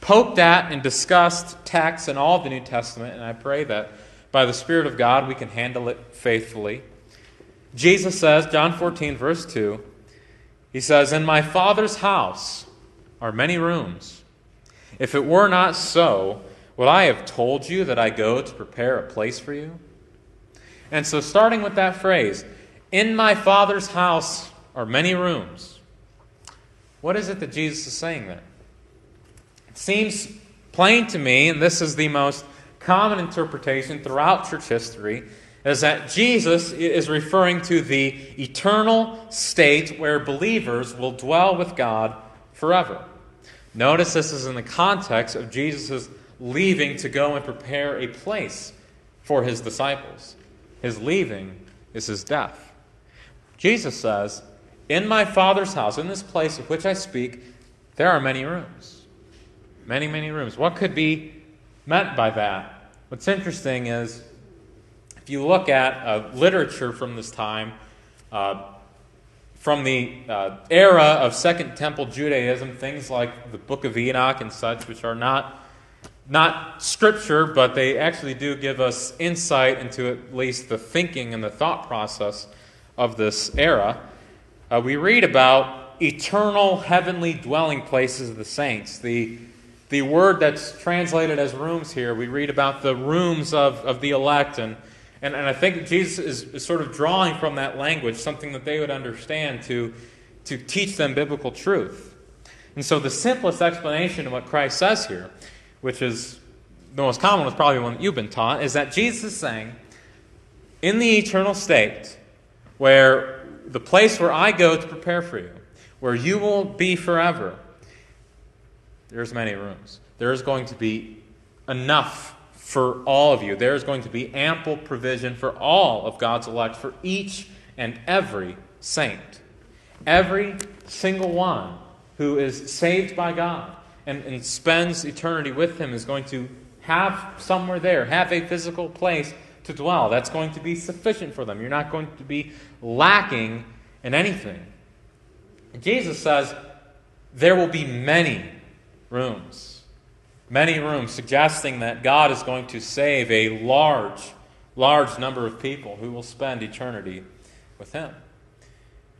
poked at and discussed texts in all of the New Testament, and I pray that by the Spirit of God we can handle it faithfully. Jesus says, John 14, verse 2, he says, In my Father's house are many rooms. If it were not so, would I have told you that I go to prepare a place for you? And so, starting with that phrase, In my Father's house are many rooms, what is it that Jesus is saying there? It seems plain to me, and this is the most common interpretation throughout church history, is that Jesus is referring to the eternal state where believers will dwell with God forever. Notice this is in the context of Jesus' leaving to go and prepare a place for his disciples. His leaving is his death. Jesus says, In my Father's house, in this place of which I speak, there are many rooms. Many, many rooms. What could be meant by that? What's interesting is if you look at uh, literature from this time, uh, from the uh, era of Second Temple Judaism, things like the Book of Enoch and such, which are not, not scripture, but they actually do give us insight into at least the thinking and the thought process of this era. Uh, we read about eternal heavenly dwelling places of the saints. The, the word that's translated as rooms here, we read about the rooms of, of the elect and and, and I think Jesus is, is sort of drawing from that language something that they would understand to, to teach them biblical truth. And so the simplest explanation of what Christ says here, which is the most common was probably one that you've been taught, is that Jesus is saying, in the eternal state, where the place where I go to prepare for you, where you will be forever, there's many rooms. There is going to be enough for all of you. There is going to be ample provision for all of God's elect, for each and every saint. Every single one who is saved by God and, and spends eternity with Him is going to have somewhere there, have a physical place to dwell. That's going to be sufficient for them. You're not going to be lacking in anything. Jesus says there will be many rooms many rooms, suggesting that God is going to save a large, large number of people who will spend eternity with Him.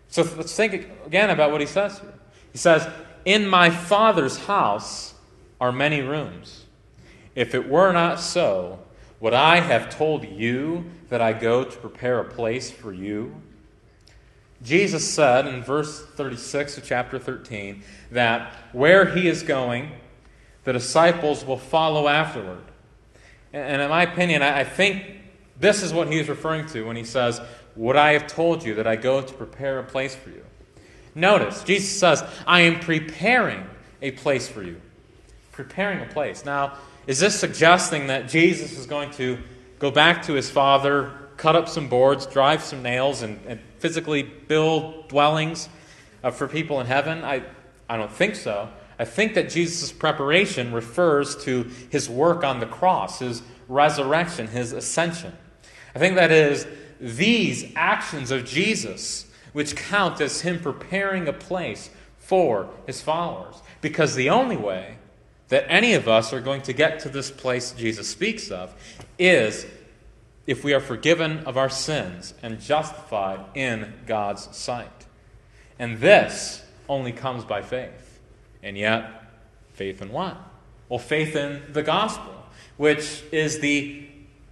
So let's think again about what He says here. He says, In my Father's house are many rooms. If it were not so, would I have told you that I go to prepare a place for you? Jesus said in verse 36 of chapter 13 that where he is going, the disciples will follow afterward. And in my opinion, I think this is what he is referring to when he says, Would I have told you that I go to prepare a place for you? Notice, Jesus says, I am preparing a place for you. Preparing a place. Now, is this suggesting that Jesus is going to go back to his Father, cut up some boards, drive some nails, and, and physically build dwellings uh, for people in heaven? I, I don't think so. I think that Jesus' preparation refers to his work on the cross, his resurrection, his ascension. I think that is these actions of Jesus which count as him preparing a place for his followers. Because the only way that any of us are going to get to this place Jesus speaks of is if we are forgiven of our sins and justified in God's sight. And this only comes by faith. And yet, faith in what? Well, faith in the gospel, which is the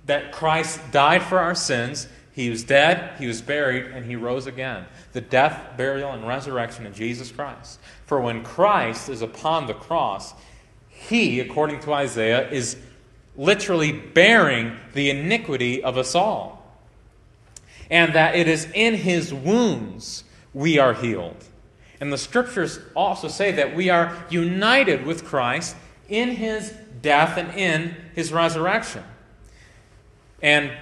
that Christ died for our sins. He was dead, he was buried, and he rose again. The death, burial, and resurrection of Jesus Christ. For when Christ is upon the cross, he, according to Isaiah, is literally bearing the iniquity of us all. And that it is in his wounds we are healed. And the scriptures also say that we are united with Christ in his death and in his resurrection. And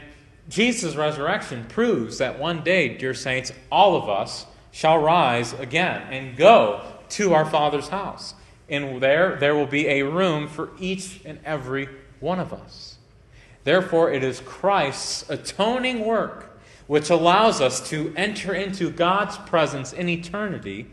Jesus' resurrection proves that one day, dear saints, all of us shall rise again and go to our Father's house. And there, there will be a room for each and every one of us. Therefore, it is Christ's atoning work which allows us to enter into God's presence in eternity.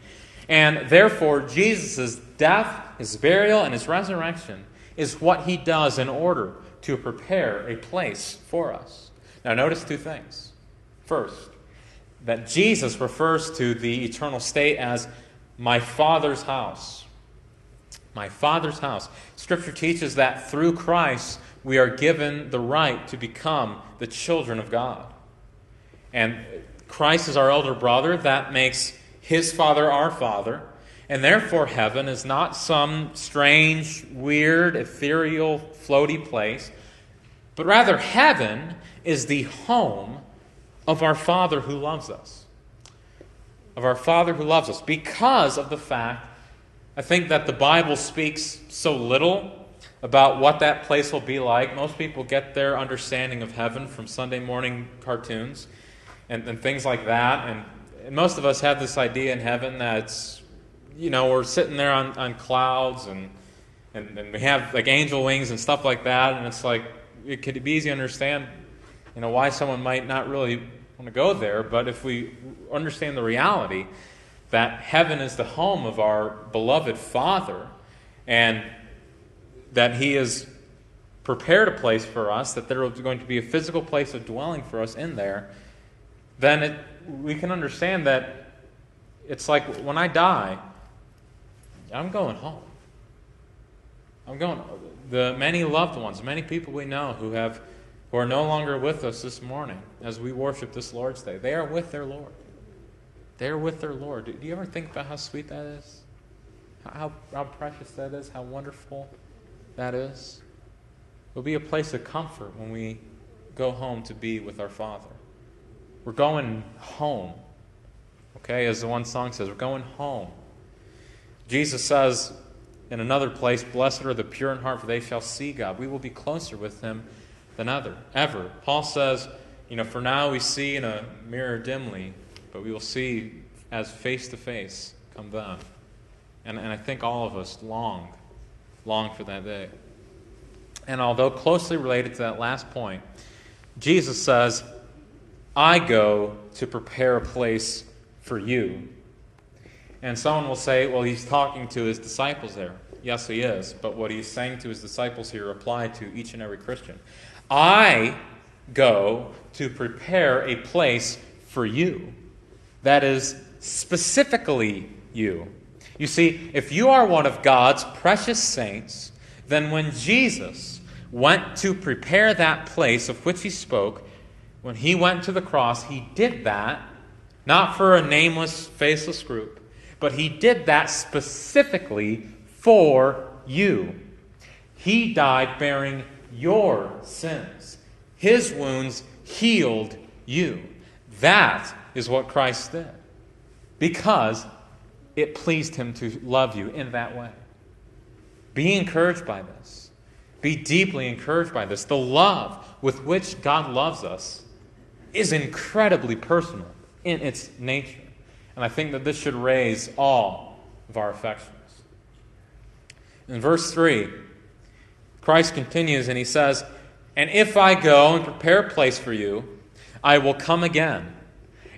And therefore, Jesus' death, his burial, and his resurrection is what he does in order to prepare a place for us. Now, notice two things. First, that Jesus refers to the eternal state as my Father's house. My Father's house. Scripture teaches that through Christ we are given the right to become the children of God. And Christ is our elder brother. That makes his Father our Father. And therefore, heaven is not some strange, weird, ethereal, floaty place, but rather, heaven is the home of our Father who loves us. Of our Father who loves us. Because of the fact, I think that the Bible speaks so little about what that place will be like. Most people get their understanding of heaven from Sunday morning cartoons and, and things like that. And, and most of us have this idea in heaven that's, you know, we're sitting there on, on clouds and, and, and we have like angel wings and stuff like that. And it's like, it could be easy to understand you know, why someone might not really want to go there, but if we understand the reality that heaven is the home of our beloved Father, and that He has prepared a place for us, that there is going to be a physical place of dwelling for us in there, then it, we can understand that it's like when I die, I'm going home. I'm going. The many loved ones, many people we know who have who are no longer with us this morning as we worship this Lord's Day, they are with their Lord. They are with their Lord. Do you ever think about how sweet that is? How, how precious that is? How wonderful that is? It'll be a place of comfort when we go home to be with our Father. We're going home. Okay, as the one song says, we're going home. Jesus says in another place, Blessed are the pure in heart, for they shall see God. We will be closer with Him than other, ever. Paul says, you know, for now we see in a mirror dimly, but we will see as face to face come then. And, and I think all of us long, long for that day. And although closely related to that last point, Jesus says, I go to prepare a place for you. And someone will say, well, he's talking to his disciples there. Yes, he is. But what he's saying to his disciples here apply to each and every Christian. I go to prepare a place for you. That is specifically you. You see, if you are one of God's precious saints, then when Jesus went to prepare that place of which he spoke, when he went to the cross, he did that not for a nameless, faceless group, but he did that specifically for you. He died bearing your sins. His wounds healed you. That is what Christ did because it pleased him to love you in that way. Be encouraged by this. Be deeply encouraged by this. The love with which God loves us is incredibly personal in its nature. And I think that this should raise all of our affections. In verse 3, Christ continues and he says, And if I go and prepare a place for you, I will come again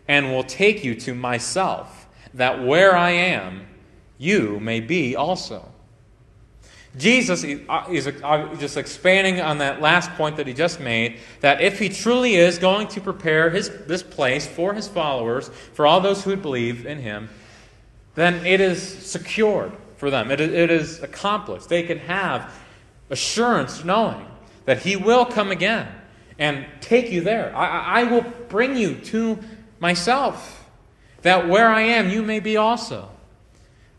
and will take you to myself, that where I am, you may be also. Jesus uh, is uh, just expanding on that last point that he just made that if he truly is going to prepare his, this place for his followers, for all those who would believe in him, then it is secured for them. It, it is accomplished. They can have assurance knowing that he will come again and take you there. I, I will bring you to myself, that where I am, you may be also.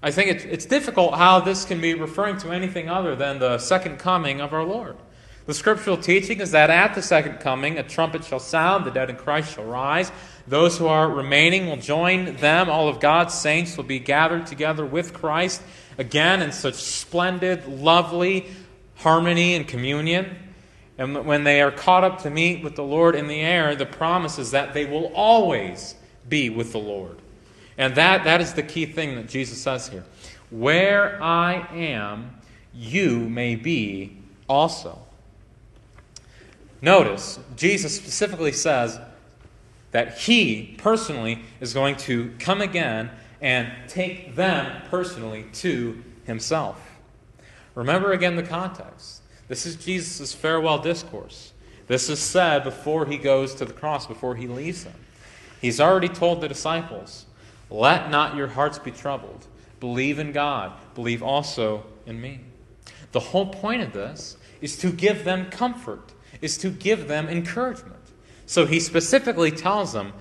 I think it's, it's difficult how this can be referring to anything other than the second coming of our Lord. The scriptural teaching is that at the second coming, a trumpet shall sound, the dead in Christ shall rise. Those who are remaining will join them. All of God's saints will be gathered together with Christ again in such splendid, lovely harmony and communion. And when they are caught up to meet with the Lord in the air, the promise is that they will always be with the Lord. And that, that is the key thing that Jesus says here. Where I am, you may be also. Notice, Jesus specifically says that he personally is going to come again and take them personally to himself. Remember again the context. This is Jesus' farewell discourse. This is said before he goes to the cross, before he leaves them. He's already told the disciples let not your hearts be troubled. Believe in God. Believe also in me. The whole point of this is to give them comfort, is to give them encouragement. So he specifically tells them,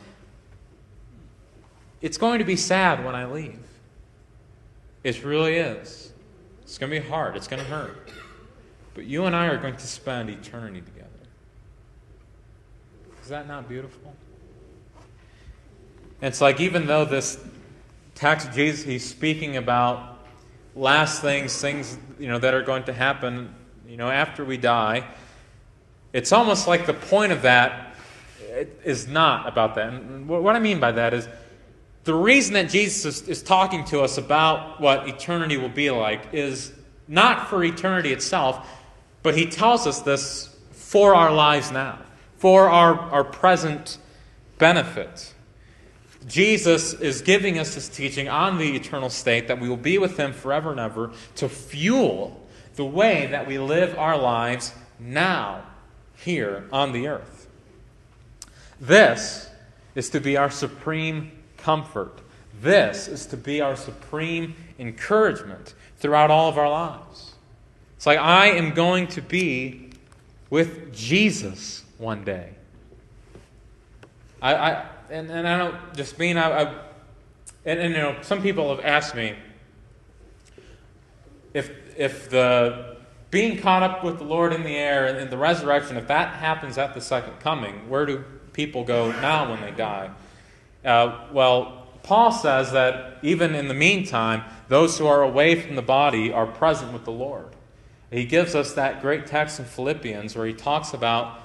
It's going to be sad when I leave. It really is. It's going to be hard. It's going to hurt. But you and I are going to spend eternity together. Is that not beautiful? It's like even though this text, Jesus, he's speaking about last things, things you know that are going to happen, you know, after we die. It's almost like the point of that is not about that. And what I mean by that is the reason that Jesus is, is talking to us about what eternity will be like is not for eternity itself, but he tells us this for our lives now for our, our present benefit. Jesus is giving us this teaching on the eternal state that we will be with Him forever and ever to fuel the way that we live our lives now, here on the earth. This is to be our supreme comfort. This is to be our supreme encouragement throughout all of our lives. It's like I am going to be with Jesus one day. I, I and, and I don't just mean I, I and, and you know some people have asked me if if the being caught up with the Lord in the air and the resurrection, if that happens at the second coming, where do people go now when they die? Uh, well, Paul says that even in the meantime, those who are away from the body are present with the Lord. He gives us that great text in Philippians where he talks about,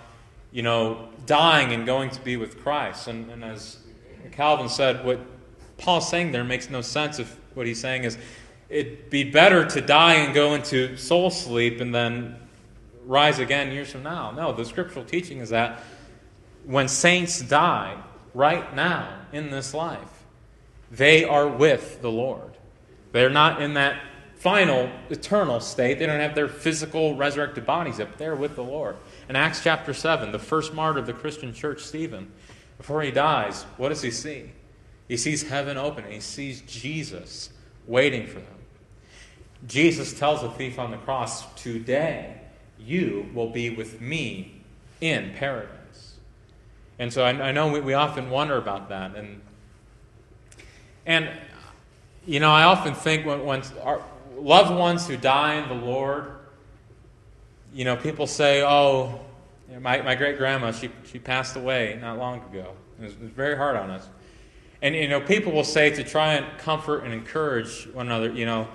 you know, dying and going to be with Christ. And, and as Calvin said, what Paul's saying there makes no sense if what he's saying is it'd be better to die and go into soul sleep and then rise again years from now. No, the scriptural teaching is that when saints die right now in this life, they are with the Lord. They're not in that final eternal state. They don't have their physical resurrected bodies up. They're with the Lord. In Acts chapter 7, the first martyr of the Christian church, Stephen, before he dies, what does he see? He sees heaven open and he sees Jesus waiting for them. Jesus tells the thief on the cross, Today you will be with me in paradise. And so I, I know we, we often wonder about that. And, and, you know, I often think when, when our loved ones who die in the Lord, you know, people say, oh, my, my great grandma, she, she passed away not long ago. It was, it was very hard on us. And, you know, people will say to try and comfort and encourage one another, you know,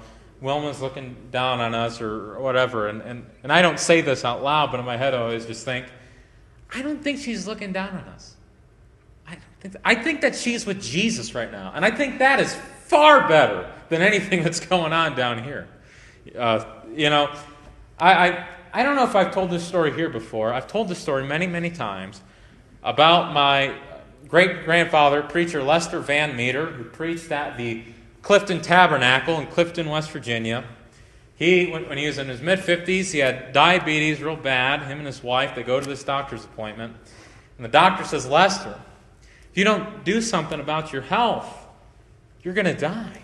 Wilma's looking down on us or whatever. And, and, and I don't say this out loud, but in my head I always just think, I don't think she's looking down on us. I, think, I think that she's with Jesus right now. And I think that is far better than anything that's going on down here. Uh, you know, I, I, I don't know if I've told this story here before. I've told this story many, many times about my great grandfather, preacher Lester Van Meter, who preached at the Clifton Tabernacle in Clifton, West Virginia. He, when, he was in his mid 50s, he had diabetes real bad. Him and his wife, they go to this doctor's appointment. And the doctor says, Lester, if you don't do something about your health, you're going to die.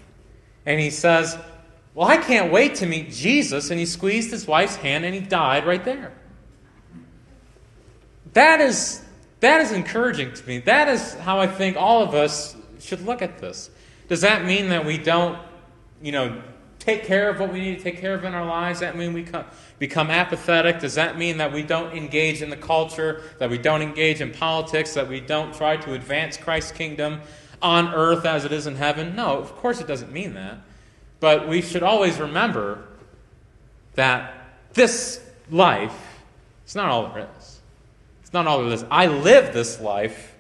And he says, Well, I can't wait to meet Jesus. And he squeezed his wife's hand and he died right there. That is, that is encouraging to me. That is how I think all of us should look at this. Does that mean that we don't, you know, take care of what we need to take care of in our lives? Does that mean we become apathetic? Does that mean that we don't engage in the culture, that we don't engage in politics, that we don't try to advance Christ's kingdom on earth as it is in heaven? No, of course it doesn't mean that. But we should always remember that this life is not all there is. It's not all there is. I live this life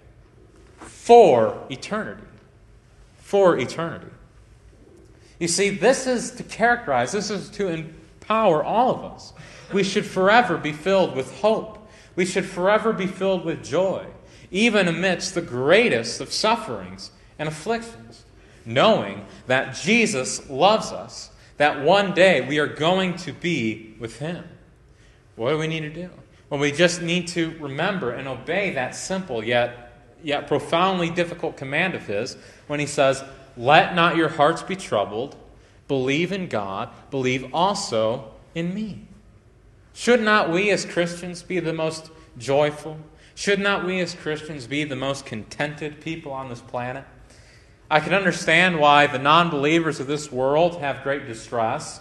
for eternity for eternity. You see, this is to characterize, this is to empower all of us. We should forever be filled with hope. We should forever be filled with joy, even amidst the greatest of sufferings and afflictions, knowing that Jesus loves us, that one day we are going to be with Him. What do we need to do? Well, we just need to remember and obey that simple yet yet profoundly difficult command of his when he says, Let not your hearts be troubled. Believe in God. Believe also in me. Should not we as Christians be the most joyful? Should not we as Christians be the most contented people on this planet? I can understand why the non believers of this world have great distress.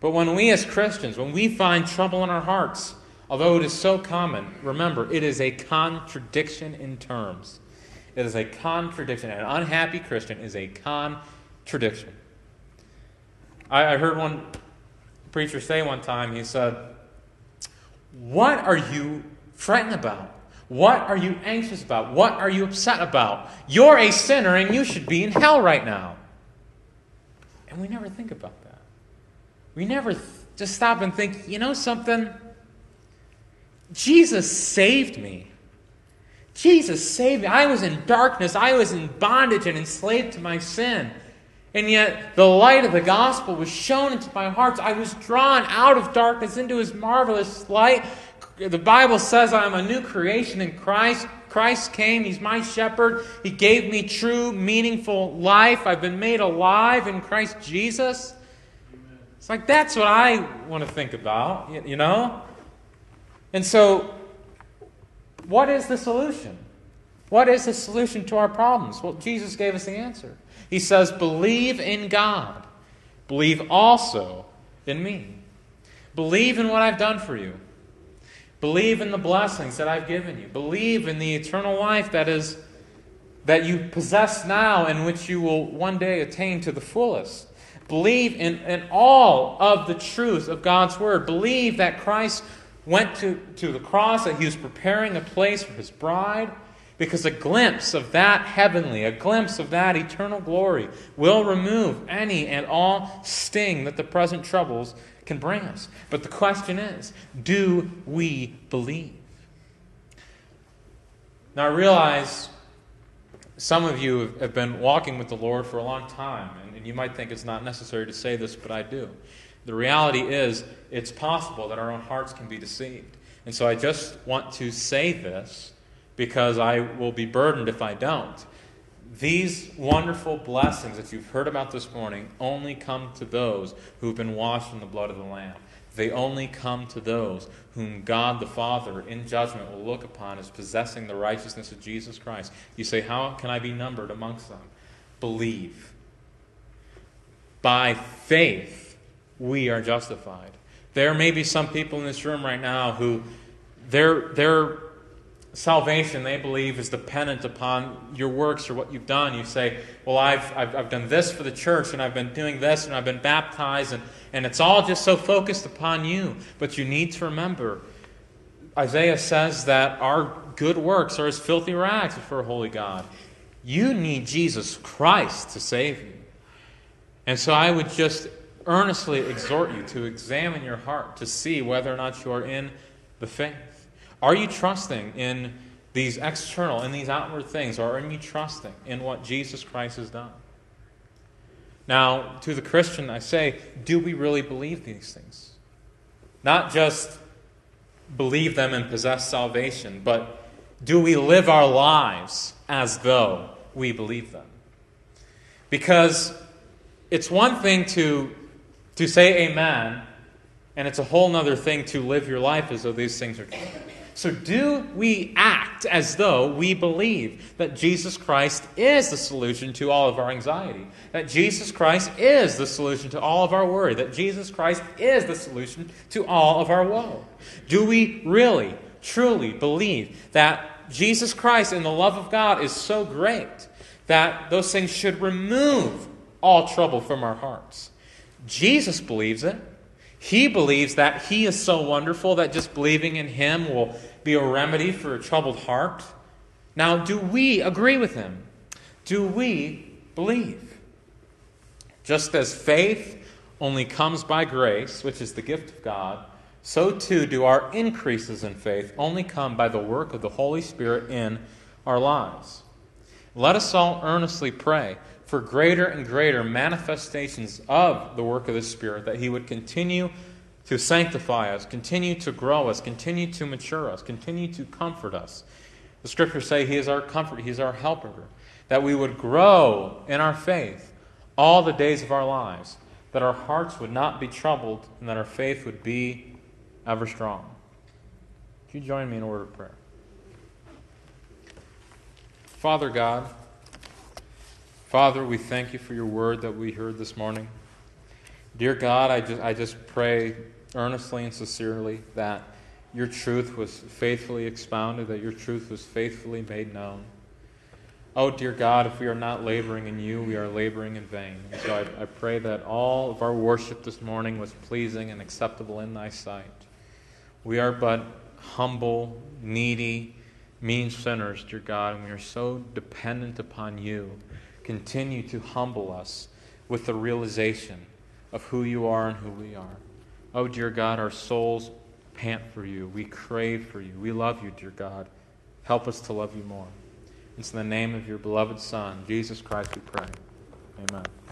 But when we as Christians, when we find trouble in our hearts, Although it is so common, remember, it is a contradiction in terms. It is a contradiction. An unhappy Christian is a contradiction. I, I heard one preacher say one time, he said, What are you fretting about? What are you anxious about? What are you upset about? You're a sinner and you should be in hell right now. And we never think about that. We never th- just stop and think, you know something? Jesus saved me. Jesus saved me. I was in darkness, I was in bondage and enslaved to my sin. And yet, the light of the gospel was shown into my heart. I was drawn out of darkness into his marvelous light. The Bible says I'm a new creation in Christ. Christ came, he's my shepherd. He gave me true, meaningful life. I've been made alive in Christ Jesus. It's like that's what I want to think about, you know? And so, what is the solution? What is the solution to our problems? Well, Jesus gave us the answer. He says, Believe in God. Believe also in me. Believe in what I've done for you. Believe in the blessings that I've given you. Believe in the eternal life that is that you possess now and which you will one day attain to the fullest. Believe in, in all of the truth of God's word. Believe that Christ went to, to the cross, that he was preparing a place for his bride because a glimpse of that heavenly, a glimpse of that eternal glory will remove any and all sting that the present troubles can bring us. But the question is do we believe? Now, I realize some of you have been walking with the Lord for a long time, and you might think it's not necessary to say this, but I do. The reality is, it's possible that our own hearts can be deceived. And so I just want to say this because I will be burdened if I don't. These wonderful blessings that you've heard about this morning only come to those who've been washed in the blood of the Lamb. They only come to those whom God the Father in judgment will look upon as possessing the righteousness of Jesus Christ. You say, How can I be numbered amongst them? Believe. By faith, we are justified. There may be some people in this room right now who their, their salvation, they believe, is dependent upon your works or what you've done. You say, Well, I've, I've, I've, done this for the church, and I've been doing this, and I've been baptized, and, and it's all just so focused upon you. But you need to remember, Isaiah says that our good works are as filthy rags before a holy God. You need Jesus Christ to save you. And so I would just earnestly exhort you to examine your heart to see whether or not you are in the faith. Are you trusting in these external and these outward things, or are you trusting in what Jesus Christ has done? Now, to the Christian, I say, do we really believe these things? Not just believe them and possess salvation, but do we live our lives as though we believe them? Because it's one thing to, to say amen, and it's a whole other thing to live your life as though these things are true. So, do we act as though we believe that Jesus Christ is the solution to all of our anxiety? That Jesus Christ is the solution to all of our worry? That Jesus Christ is the solution to all of our woe? Do we really, truly believe that Jesus Christ and the love of God is so great that those things should remove all trouble from our hearts? Jesus believes it. He believes that he is so wonderful that just believing in him will be a remedy for a troubled heart. Now, do we agree with him? Do we believe? Just as faith only comes by grace, which is the gift of God, so too do our increases in faith only come by the work of the Holy Spirit in our lives. Let us all earnestly pray for greater and greater manifestations of the work of the Spirit, that He would continue to sanctify us, continue to grow us, continue to mature us, continue to comfort us. The scriptures say He is our comfort, He is our helper, that we would grow in our faith all the days of our lives, that our hearts would not be troubled, and that our faith would be ever strong. Would you join me in a word of prayer? Father God, Father, we thank you for your word that we heard this morning. Dear God, I just, I just pray earnestly and sincerely that your truth was faithfully expounded, that your truth was faithfully made known. Oh, dear God, if we are not laboring in you, we are laboring in vain. And so I, I pray that all of our worship this morning was pleasing and acceptable in thy sight. We are but humble, needy, mean sinners, dear God, and we are so dependent upon you continue to humble us with the realization of who you are and who we are. Oh, dear God, our souls pant for you. We crave for you. We love you, dear God. Help us to love you more. It's in the name of your beloved Son, Jesus Christ, we pray. Amen.